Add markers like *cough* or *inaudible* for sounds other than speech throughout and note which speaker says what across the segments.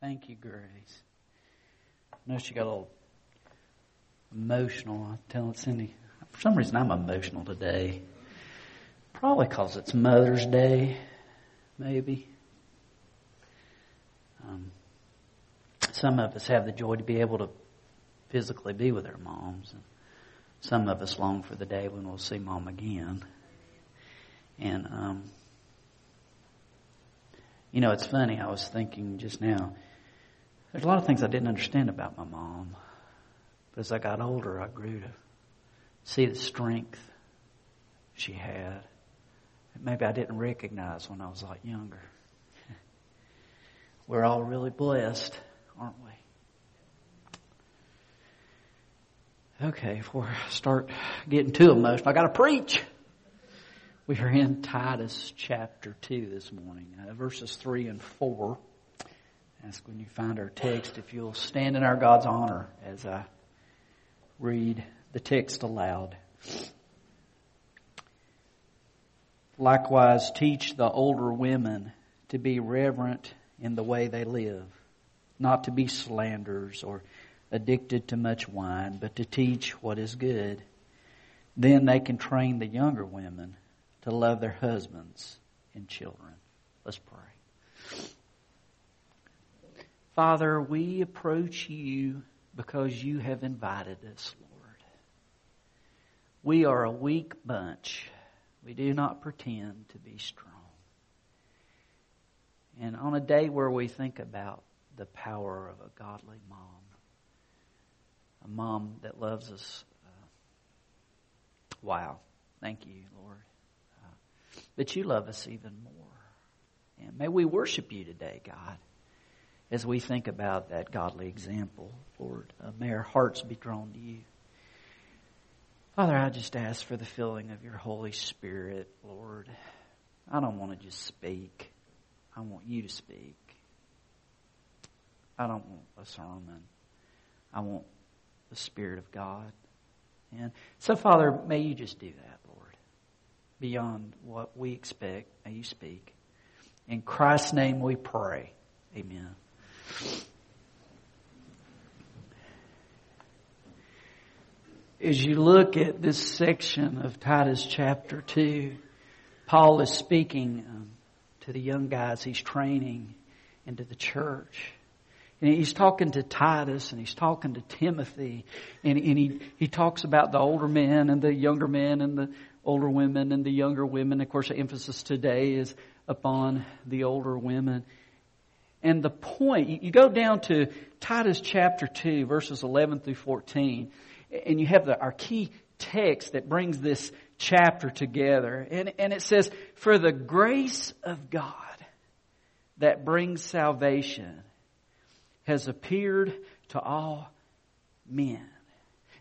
Speaker 1: Thank you, Grace. I know she got a little emotional. I'm telling Cindy, for some reason I'm emotional today. Probably because it's Mother's Day, maybe. Um, some of us have the joy to be able to physically be with our moms. And some of us long for the day when we'll see mom again. And, um, you know, it's funny. I was thinking just now, there's a lot of things I didn't understand about my mom. But as I got older, I grew to see the strength she had. that maybe I didn't recognize when I was a lot younger. We're all really blessed, aren't we? Okay, before I start getting too emotional, I got to preach. We are in Titus chapter 2 this morning, uh, verses 3 and 4. Ask when you find our text if you'll stand in our God's honor as I read the text aloud. Likewise, teach the older women to be reverent in the way they live, not to be slanderers or addicted to much wine, but to teach what is good. Then they can train the younger women to love their husbands and children. Let's pray. Father, we approach you because you have invited us, Lord. We are a weak bunch. We do not pretend to be strong. And on a day where we think about the power of a godly mom, a mom that loves us. Uh, wow. Thank you, Lord. Uh, but you love us even more. And may we worship you today, God, as we think about that godly example, Lord. Uh, may our hearts be drawn to you. Father, I just ask for the filling of your Holy Spirit, Lord. I don't want to just speak. I want you to speak. I don't want a sermon. I want the Spirit of God. And so, Father, may you just do that, Lord. Beyond what we expect, may you speak. In Christ's name we pray. Amen. As you look at this section of Titus chapter 2, Paul is speaking um, to the young guys he's training into the church. And he's talking to Titus and he's talking to Timothy and, and he, he talks about the older men and the younger men and the older women and the younger women. Of course, the emphasis today is upon the older women. And the point, you go down to Titus chapter 2 verses 11 through 14 and you have the, our key text that brings this chapter together. And, and it says, for the grace of God that brings salvation has appeared to all men.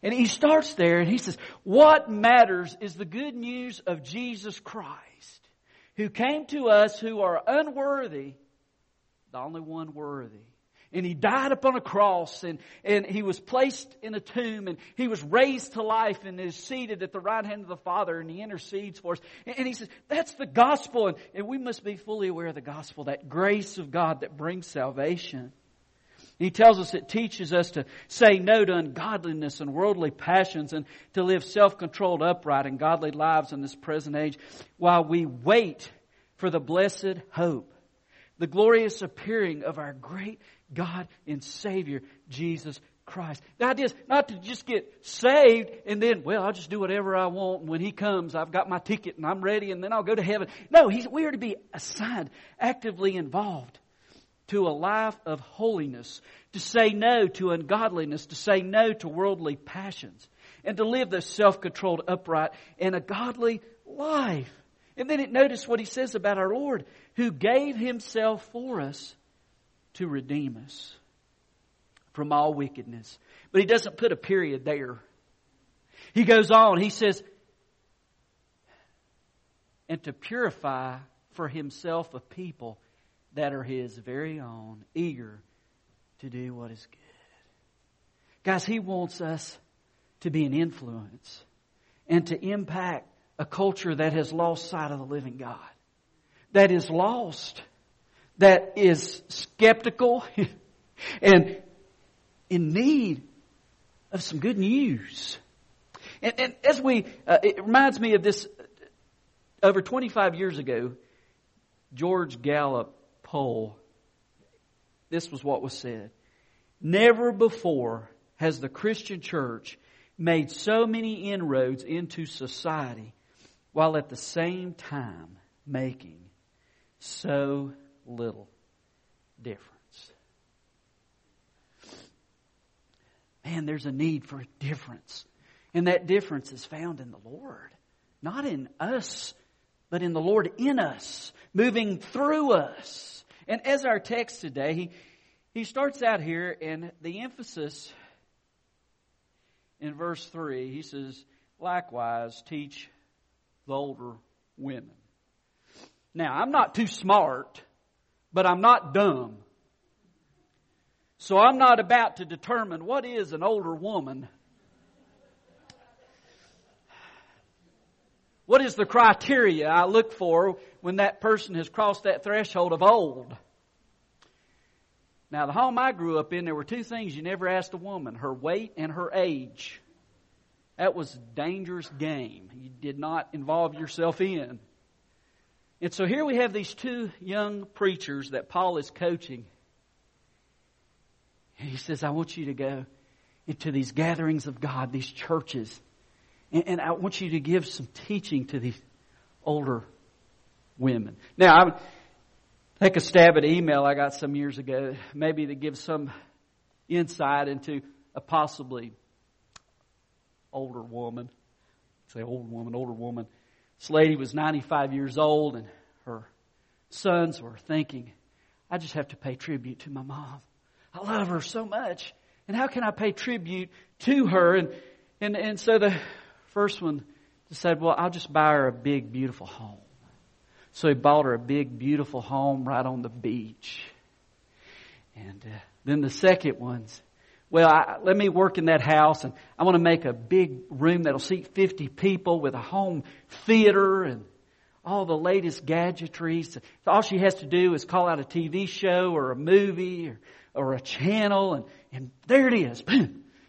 Speaker 1: And he starts there and he says, what matters is the good news of Jesus Christ, who came to us who are unworthy, the only one worthy. And he died upon a cross and, and he was placed in a tomb and he was raised to life and is seated at the right hand of the Father and he intercedes for us. And, and he says, that's the gospel and, and we must be fully aware of the gospel, that grace of God that brings salvation. He tells us it teaches us to say no to ungodliness and worldly passions and to live self-controlled, upright, and godly lives in this present age while we wait for the blessed hope, the glorious appearing of our great God and Savior, Jesus Christ. The idea is not to just get saved and then, well, I'll just do whatever I want. And when He comes, I've got my ticket and I'm ready and then I'll go to heaven. No, we are to be assigned, actively involved to a life of holiness, to say no to ungodliness, to say no to worldly passions, and to live the self-controlled, upright, and a godly life. And then it notice what he says about our Lord, who gave himself for us to redeem us from all wickedness. But he doesn't put a period there. He goes on, he says, and to purify for himself a people that are His very own, eager to do what is good. Guys, He wants us to be an influence and to impact a culture that has lost sight of the living God, that is lost, that is skeptical, *laughs* and in need of some good news. And, and as we, uh, it reminds me of this over 25 years ago, George Gallup poll. This was what was said. Never before has the Christian church made so many inroads into society while at the same time making so little difference. Man, there's a need for a difference. And that difference is found in the Lord. Not in us, but in the Lord in us, moving through us. And as our text today, he, he starts out here, and the emphasis in verse 3, he says, likewise teach the older women. Now, I'm not too smart, but I'm not dumb. So I'm not about to determine what is an older woman. What is the criteria I look for when that person has crossed that threshold of old? Now, the home I grew up in, there were two things you never asked a woman her weight and her age. That was a dangerous game. You did not involve yourself in. And so here we have these two young preachers that Paul is coaching. And he says, I want you to go into these gatherings of God, these churches, and, and I want you to give some teaching to these older women. Now, I would take a stab at email I got some years ago, maybe to give some insight into a possibly older woman. Say old woman, older woman. This lady was 95 years old and her sons were thinking, I just have to pay tribute to my mom. I love her so much. And how can I pay tribute to her? And, and, and so the first one said, well, I'll just buy her a big, beautiful home. So he bought her a big, beautiful home right on the beach. And uh, then the second one's, well, I, let me work in that house and I want to make a big room that'll seat 50 people with a home theater and all the latest gadgetry. So all she has to do is call out a TV show or a movie or, or a channel and, and there it is.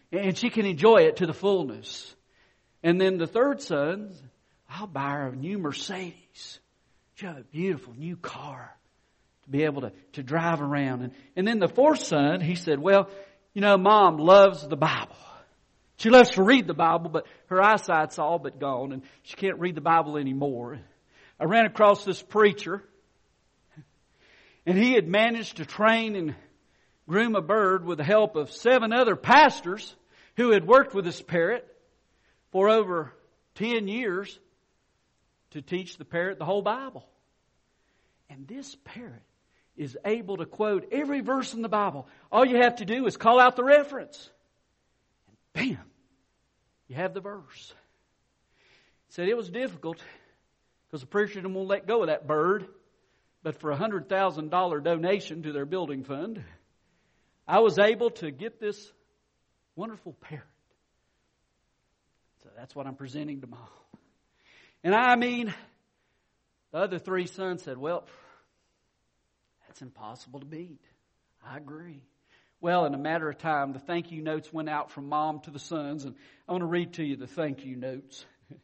Speaker 1: And she can enjoy it to the fullness. And then the third son, I'll buy her a new Mercedes. Have a beautiful new car to be able to, to drive around. And, and then the fourth son, he said, well, you know, mom loves the Bible. She loves to read the Bible, but her eyesight's all but gone and she can't read the Bible anymore. I ran across this preacher and he had managed to train and groom a bird with the help of seven other pastors who had worked with this parrot for over 10 years to teach the parrot the whole Bible. And this parrot is able to quote every verse in the Bible. All you have to do is call out the reference. And bam, you have the verse. He said it was difficult because the preacher didn't want to let go of that bird. But for a $100,000 donation to their building fund, I was able to get this wonderful parrot. So that's what I'm presenting to. And I mean, the other three sons said, Well, that's impossible to beat. I agree. Well, in a matter of time, the thank you notes went out from mom to the sons, and I want to read to you the thank you notes. *laughs*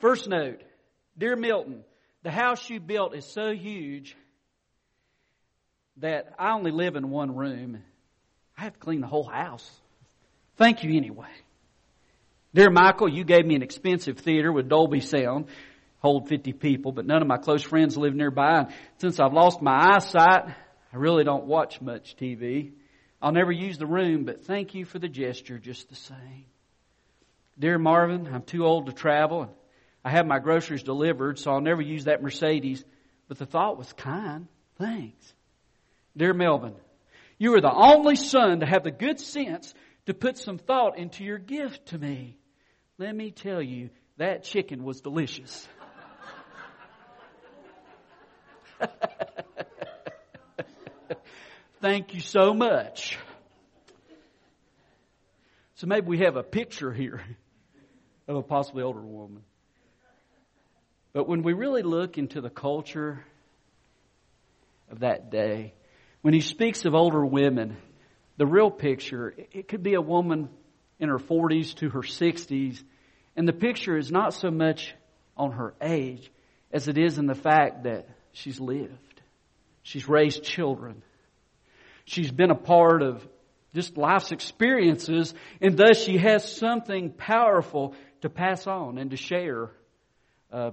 Speaker 1: First note Dear Milton, the house you built is so huge that I only live in one room. I have to clean the whole house. Thank you anyway. Dear Michael, you gave me an expensive theater with Dolby sound, hold 50 people, but none of my close friends live nearby. And since I've lost my eyesight, I really don't watch much TV. I'll never use the room, but thank you for the gesture just the same. Dear Marvin, I'm too old to travel and I have my groceries delivered, so I'll never use that Mercedes, but the thought was kind. Thanks. Dear Melvin, you are the only son to have the good sense to put some thought into your gift to me. Let me tell you, that chicken was delicious. *laughs* Thank you so much. So maybe we have a picture here of a possibly older woman. But when we really look into the culture of that day, when he speaks of older women, the real picture, it could be a woman in her 40s to her 60s, and the picture is not so much on her age as it is in the fact that she's lived. She's raised children. She's been a part of just life's experiences, and thus she has something powerful to pass on and to share. Uh,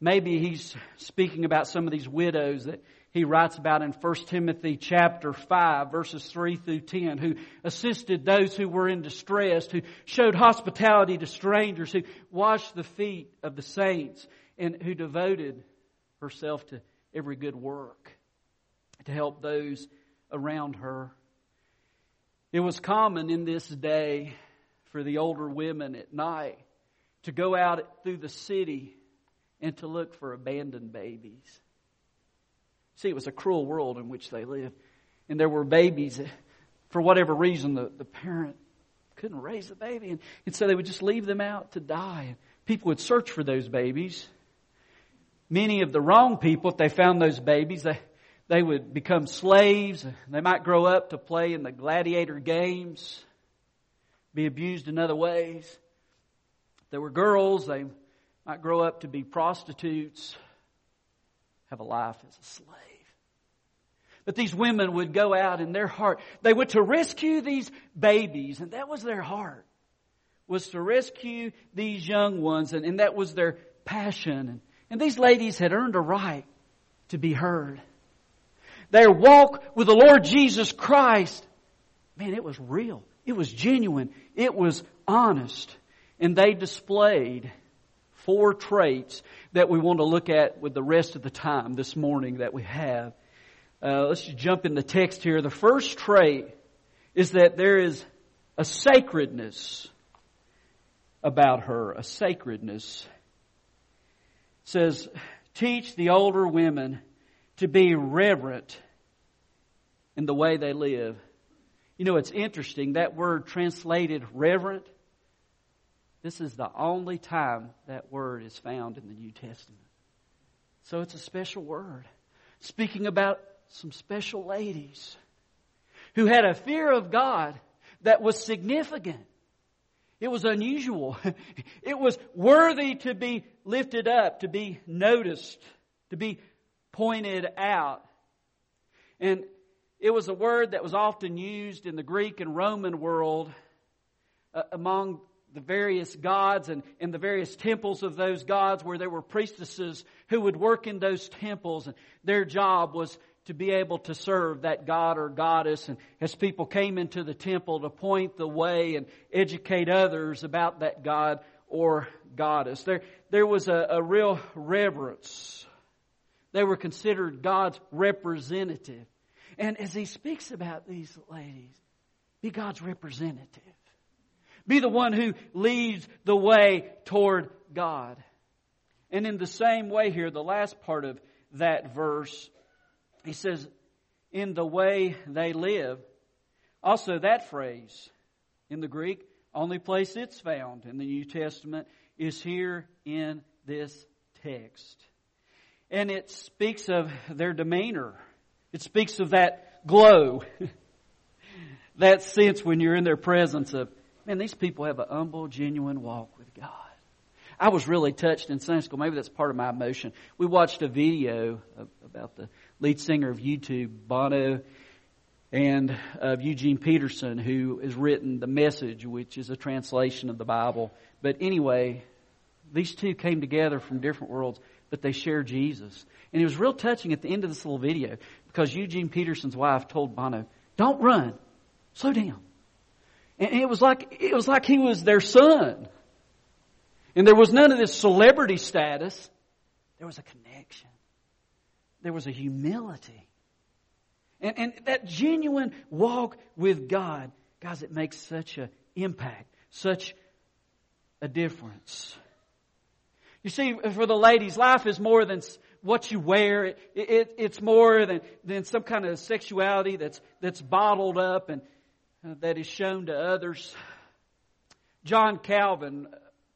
Speaker 1: maybe he's speaking about some of these widows that he writes about in 1 Timothy chapter 5 verses 3 through 10 who assisted those who were in distress, who showed hospitality to strangers, who washed the feet of the saints, and who devoted herself to every good work to help those around her. It was common in this day for the older women at night to go out through the city and to look for abandoned babies. See, it was a cruel world in which they lived. And there were babies that, for whatever reason, the, the parent couldn't raise the baby. And, and so they would just leave them out to die. And people would search for those babies. Many of the wrong people, if they found those babies, they, they would become slaves. They might grow up to play in the gladiator games, be abused in other ways. If they were girls, they might grow up to be prostitutes, have a life as a slave. But these women would go out in their heart. They were to rescue these babies, and that was their heart, was to rescue these young ones, and, and that was their passion. And, and these ladies had earned a right to be heard. Their walk with the Lord Jesus Christ, man, it was real. It was genuine. It was honest. And they displayed four traits that we want to look at with the rest of the time this morning that we have. Uh, let's just jump in the text here. The first trait is that there is a sacredness about her, a sacredness. Says, teach the older women to be reverent in the way they live. You know, it's interesting. That word translated reverent this is the only time that word is found in the New Testament. So it's a special word. Speaking about some special ladies who had a fear of God that was significant. It was unusual. *laughs* It was worthy to be lifted up, to be noticed, to be pointed out. And it was a word that was often used in the Greek and Roman world uh, among the various gods and, and the various temples of those gods where there were priestesses who would work in those temples and their job was to be able to serve that god or goddess. And as people came into the temple to point the way and educate others about that god or goddess there, there was a, a real reverence. They were considered god's representative. And as he speaks about these ladies be god's representative. Be the one who leads the way toward God. And in the same way here, the last part of that verse, he says, in the way they live. Also, that phrase in the Greek, only place it's found in the New Testament is here in this text. And it speaks of their demeanor. It speaks of that glow. *laughs* that sense when you're in their presence of man, these people have an humble, genuine walk with God. I was really touched in Sunday school. Maybe that's part of my emotion. We watched a video about the lead singer of U2, Bono, and of Eugene Peterson, who has written The Message, which is a translation of the Bible. But anyway, these two came together from different worlds, but they share Jesus. And it was real touching at the end of this little video because Eugene Peterson's wife told Bono, don't run. Slow down. And it was like, it was like he was their son. And there was none of this celebrity status. There was a connection. There was a humility. And, and that genuine walk with God, guys, it makes such an impact, such a difference. You see, for the ladies, life is more than what you wear. It, it, it's more than, than some kind of sexuality that's, that's bottled up and, uh, that is shown to others. John Calvin,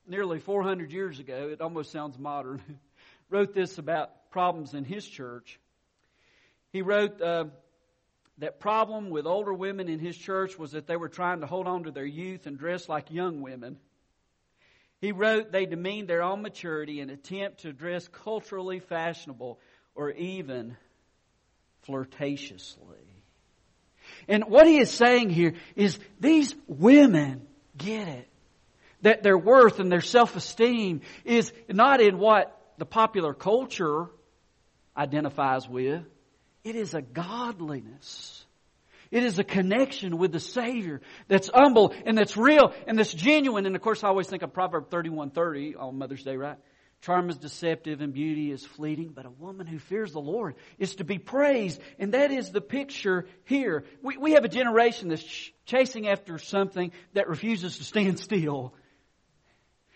Speaker 1: nearly 400 years ago, it almost sounds modern, *laughs* wrote this about problems in his church. He wrote, uh, that problem with older women in his church was that they were trying to hold on to their youth and dress like young women. He wrote they demeaned their own maturity and attempt to dress culturally fashionable or even flirtatiously. And what he is saying here is these women get it. That their worth and their self-esteem is not in what the popular culture identifies with. It is a godliness. It is a connection with the Savior that's humble and that's real and that's genuine. And of course, I always think of Proverb 31:30 on Mother's Day, right? Charm is deceptive and beauty is fleeting, but a woman who fears the Lord is to be praised. And that is the picture here. We, we have a generation that's ch- chasing after something that refuses to stand *laughs* still.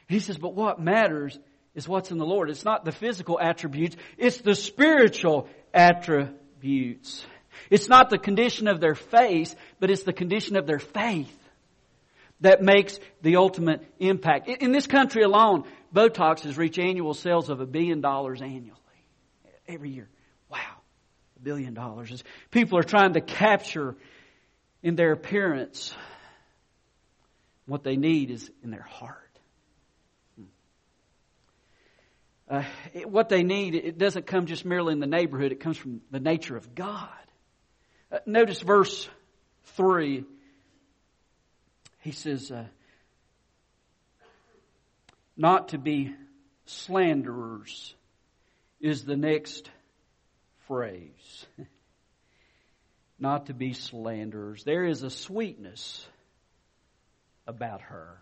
Speaker 1: He says, but what matters is what's in the Lord. It's not the physical attributes, it's the spiritual attributes. It's not the condition of their face, but it's the condition of their faith that makes the ultimate impact. In this country alone, Botox has reached annual sales of a billion dollars annually. Every year. Wow. A billion dollars. people are trying to capture in their appearance what they need is in their heart. Uh, it, what they need, it doesn't come just merely in the neighborhood, it comes from the nature of God. Uh, notice verse 3. He says, uh, not to be slanderers is the next phrase. not to be slanderers. There is a sweetness about her.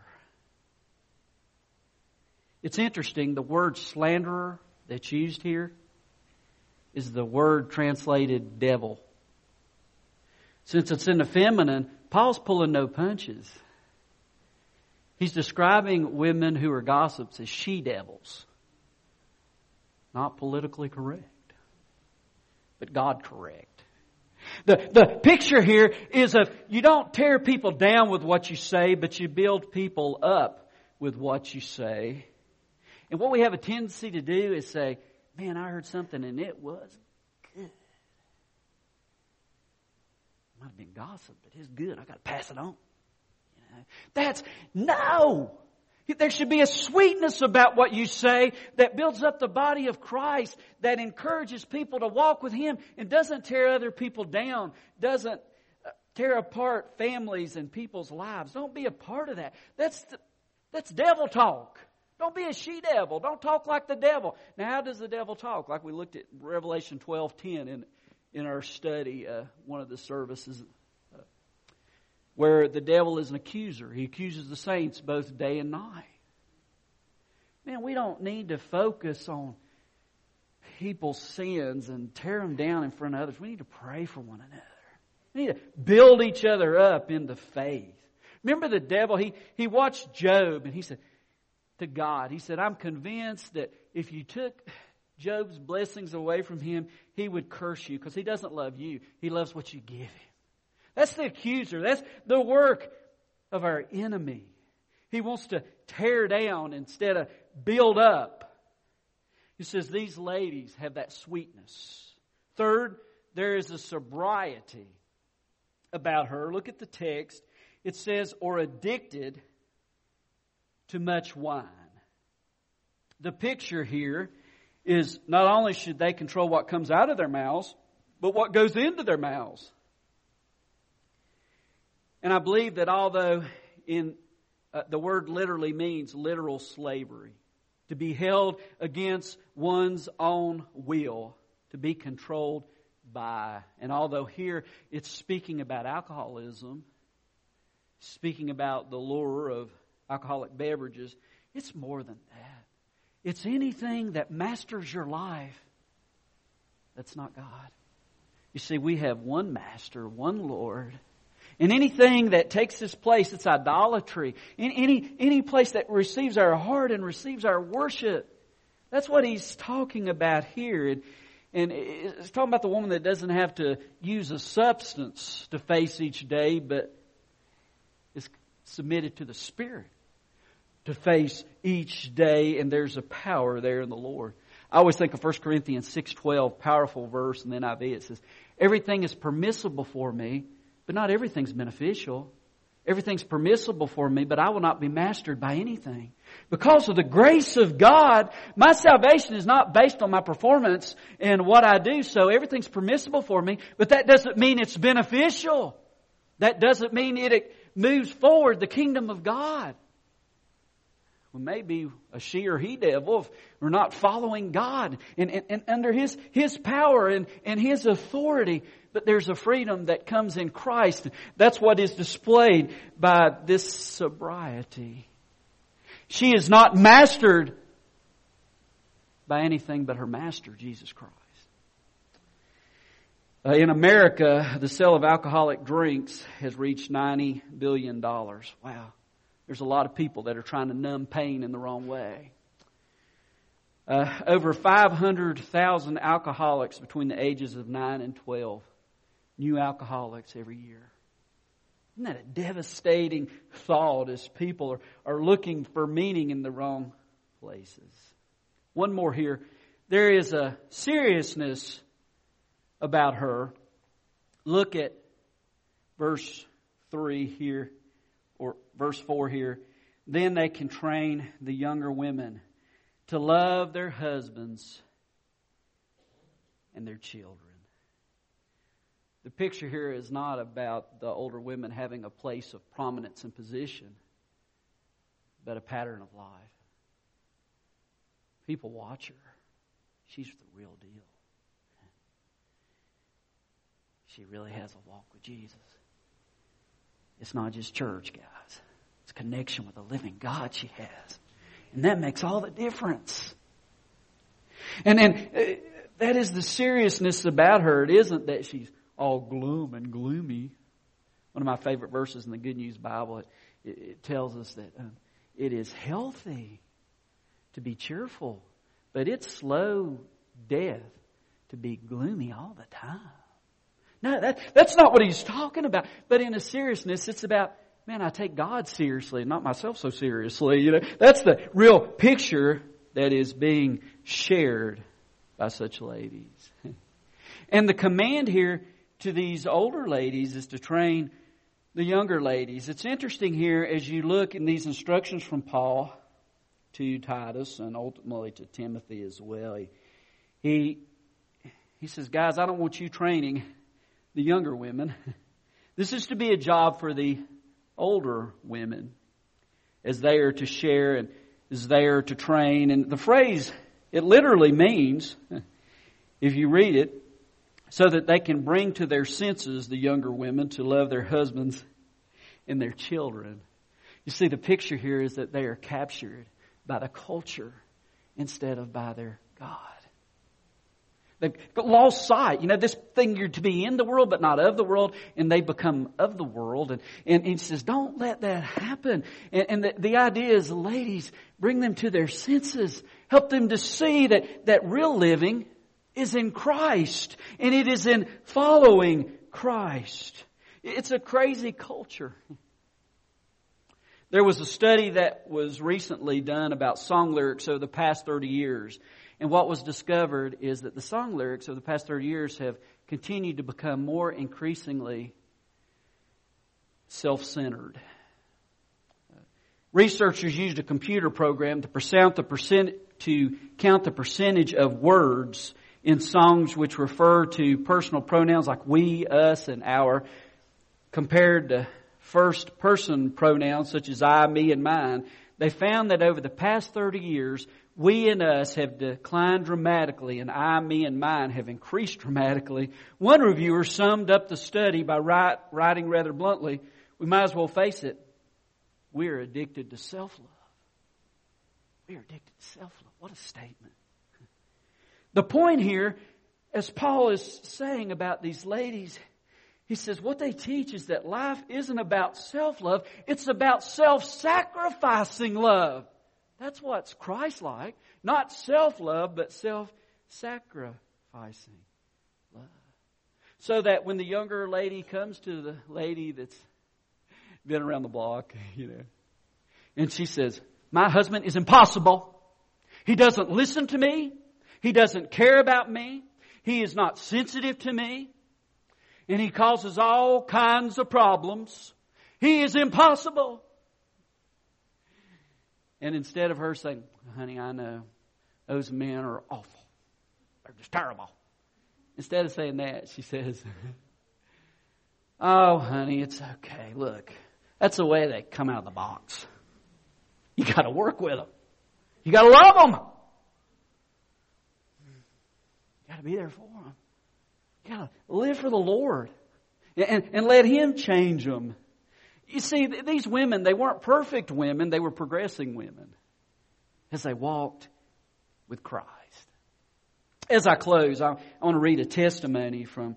Speaker 1: It's interesting, the word slanderer that's used here is the word translated devil. Since it's in the feminine, Paul's pulling no punches. He's describing women who are gossips as she devils. Not politically correct, but God correct. The, the picture here is of you don't tear people down with what you say, but you build people up with what you say. And what we have a tendency to do is say, man, I heard something and it was good. It might have been gossip, but it's good. I got to pass it on. That's no. There should be a sweetness about what you say that builds up the body of Christ, that encourages people to walk with Him and doesn't tear other people down, doesn't uh, tear apart families and people's lives. Don't be a part of that. That's, the, that's devil talk. Don't be a she devil. Don't talk like the devil. Now, how does the devil talk? Like we looked at Revelation 12:10 in in our study, uh, one of the services where the devil is an accuser. He accuses the saints both day and night. Man, we don't need to focus on people's sins and tear them down in front of others. We need to pray for one another. We need to build each other up in the faith. Remember the devil, he, he watched Job and he said to God, he said, I'm convinced that if you took Job's blessings away from him, he would curse you because he doesn't love you. He loves what you give him. That's the accuser. That's the work of our enemy. He wants to tear down instead of build up. He says these ladies have that sweetness. Third, there is a sobriety about her. Look at the text. It says, or addicted to much wine. The picture here is not only should they control what comes out of their mouths, but what goes into their mouths. And I believe that although in uh, the word literally means literal slavery, to be held against one's own will, to be controlled by. And although here it's speaking about alcoholism, speaking about the lure of alcoholic beverages, it's more than that. It's anything that masters your life that's not God. You see, we have one master, one Lord, and anything that takes this place, it's idolatry. Any, any place that receives our heart and receives our worship. That's what he's talking about here. And, and it's talking about the woman that doesn't have to use a substance to face each day, but is submitted to the Spirit to face each day, and there's a power there in the Lord. I always think of 1 Corinthians 6.12, powerful verse in the NIV. It says, Everything is permissible for me, but not everything's beneficial. Everything's permissible for me, but I will not be mastered by anything. Because of the grace of God, my salvation is not based on my performance and what I do, so everything's permissible for me, but that doesn't mean it's beneficial. That doesn't mean it moves forward the kingdom of God. Well, maybe a she or he devil if we're not following God and, and, and under His, His power and, and His authority. But there's a freedom that comes in Christ. That's what is displayed by this sobriety. She is not mastered by anything but her master, Jesus Christ. Uh, in America, the sale of alcoholic drinks has reached $90 billion. Wow. There's a lot of people that are trying to numb pain in the wrong way. Uh, over 500,000 alcoholics between the ages of 9 and 12. New alcoholics every year. Isn't that a devastating thought as people are, are looking for meaning in the wrong places? One more here. There is a seriousness about her. Look at verse 3 here, or verse 4 here. Then they can train the younger women to love their husbands and their children. The picture here is not about the older women having a place of prominence and position, but a pattern of life. People watch her. She's the real deal. She really has a walk with Jesus. It's not just church, guys. It's connection with the living God she has. And that makes all the difference. And then uh, that is the seriousness about her. It isn't that she's all gloom and gloomy. One of my favorite verses in the Good News Bible, it, it tells us that um, it is healthy to be cheerful, but it's slow death to be gloomy all the time. No, that, that's not what he's talking about. But in a seriousness, it's about, man, I take God seriously, not myself so seriously. You know, that's the real picture that is being shared by such ladies. *laughs* And the command here to these older ladies is to train the younger ladies. It's interesting here as you look in these instructions from Paul to Titus and ultimately to Timothy as well. He, he, he says, guys, I don't want you training the younger women. *laughs* This is to be a job for the older women as they are to share and as they are to train. And the phrase, it literally means, *laughs* if you read it, so that they can bring to their senses the younger women to love their husbands and their children. You see, the picture here is that they are captured by the culture instead of by their God. They've lost sight. You know, this thing you're to be in the world, but not of the world, and they become of the world. And, and, he says, don't let that happen. And, and the, the idea is, ladies, bring them to their senses. Help them to see that, that real living is in Christ, and it is in following Christ. It's a crazy culture. There was a study that was recently done about song lyrics over the past 30 years. And what was discovered is that the song lyrics of the past 30 years have continued to become more increasingly self centered. Researchers used a computer program to, percent, to count the percentage of words in songs which refer to personal pronouns like we, us, and our, compared to first person pronouns such as I, me, and mine. They found that over the past 30 years, we and us have declined dramatically, and I, me, and mine have increased dramatically. One reviewer summed up the study by writing rather bluntly, we might as well face it, we're addicted to self love. We're addicted to self love. What a statement. The point here, as Paul is saying about these ladies, he says what they teach is that life isn't about self love, it's about self sacrificing love. That's what's Christ like. Not self love, but self sacrificing love. So that when the younger lady comes to the lady that's been around the block, *laughs* you know, and she says, My husband is impossible. He doesn't listen to me. He doesn't care about me. He is not sensitive to me. And he causes all kinds of problems. He is impossible. And instead of her saying, honey, I know those men are awful. They're just terrible. Instead of saying that, she says, *laughs* Oh, honey, it's okay. Look, that's the way they come out of the box. You got to work with them. You got to love them. You got to be there for them. To live for the Lord and, and let Him change them. You see, these women, they weren't perfect women, they were progressing women as they walked with Christ. As I close, I, I want to read a testimony from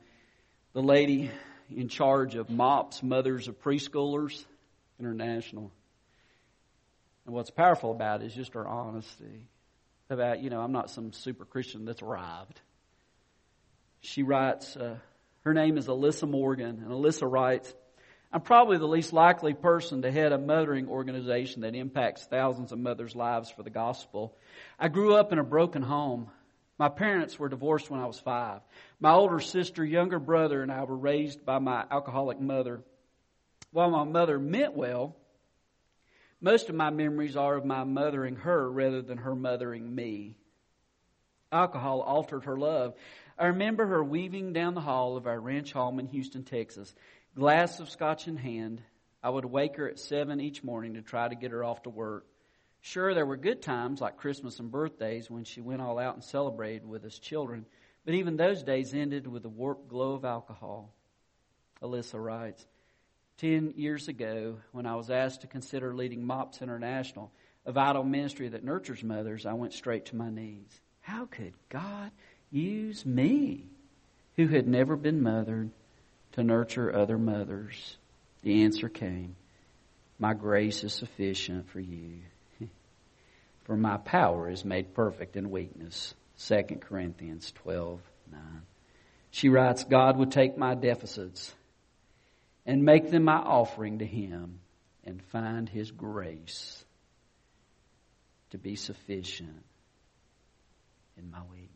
Speaker 1: the lady in charge of MOPS, Mothers of Preschoolers International. And what's powerful about it is just her honesty about, you know, I'm not some super Christian that's arrived. She writes, uh, her name is Elisa Morgan, and Elisa writes, I'm probably the least likely person to head a mothering organization that impacts thousands of mothers' lives for the gospel. I grew up in a broken home. My parents were divorced when I was five. My older sister, younger brother, and I were raised by my alcoholic mother. While my mother meant well, most of my memories are of my mothering her rather than her mothering me. Alcohol altered her love. I remember her weaving down the hall of our ranch home in Houston, Texas, glass of scotch in hand. I would wake her at seven each morning to try to get her off to work. Sure, there were good times like Christmas and birthdays when she went all out and celebrated with us children, but even those days ended with a warped glow of alcohol. Elisa writes, Ten years ago, when I was asked to consider leading MOPS International, a vital ministry that nurtures mothers, I went straight to my knees. How could God use me, who had never been mothered, to nurture other mothers? The answer came My grace is sufficient for you, *laughs* for my power is made perfect in weakness. 2 Corinthians 12 9. She writes, God would take my deficits and make them my offering to Him and find His grace to be sufficient in my weakness.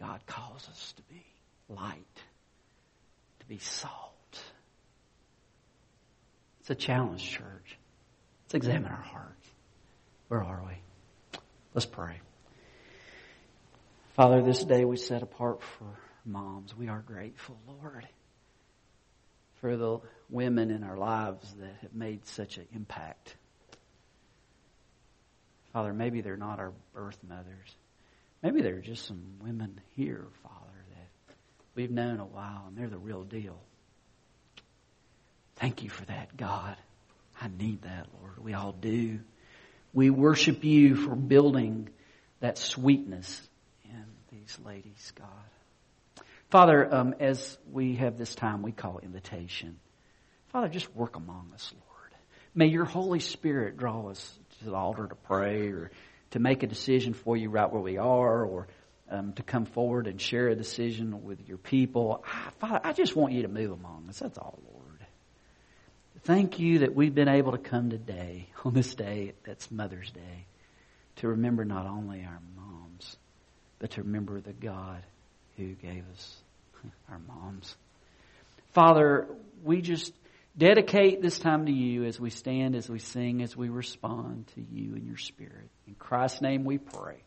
Speaker 1: God calls us to be light, to be salt. It's a challenge, church. Let's examine our hearts. Where are we? Let's pray. Father, this day we set apart for moms. We are grateful, Lord, for the women in our lives that have made such an impact. Father, maybe they're not our birth mothers. Maybe there are just some women here, Father, that we've known a while and they're the real deal. Thank you for that, God. I need that, Lord. We all do. We worship you for building that sweetness in these ladies, God. Father, um, as we have this time we call invitation, Father, just work among us, Lord. May your Holy Spirit draw us to the altar to pray or to make a decision for you right where we are or um, to come forward and share a decision with your people. I, Father, I just want you to move among us. That's all, Lord. Thank you that we've been able to come today, *laughs* on this day that's Mother's Day, to remember not only our moms, but to remember the God who gave us *laughs* our moms. Father, we just dedicate this time to you as we stand, as we sing, as we respond to you in your spirit. In Christ's name we pray.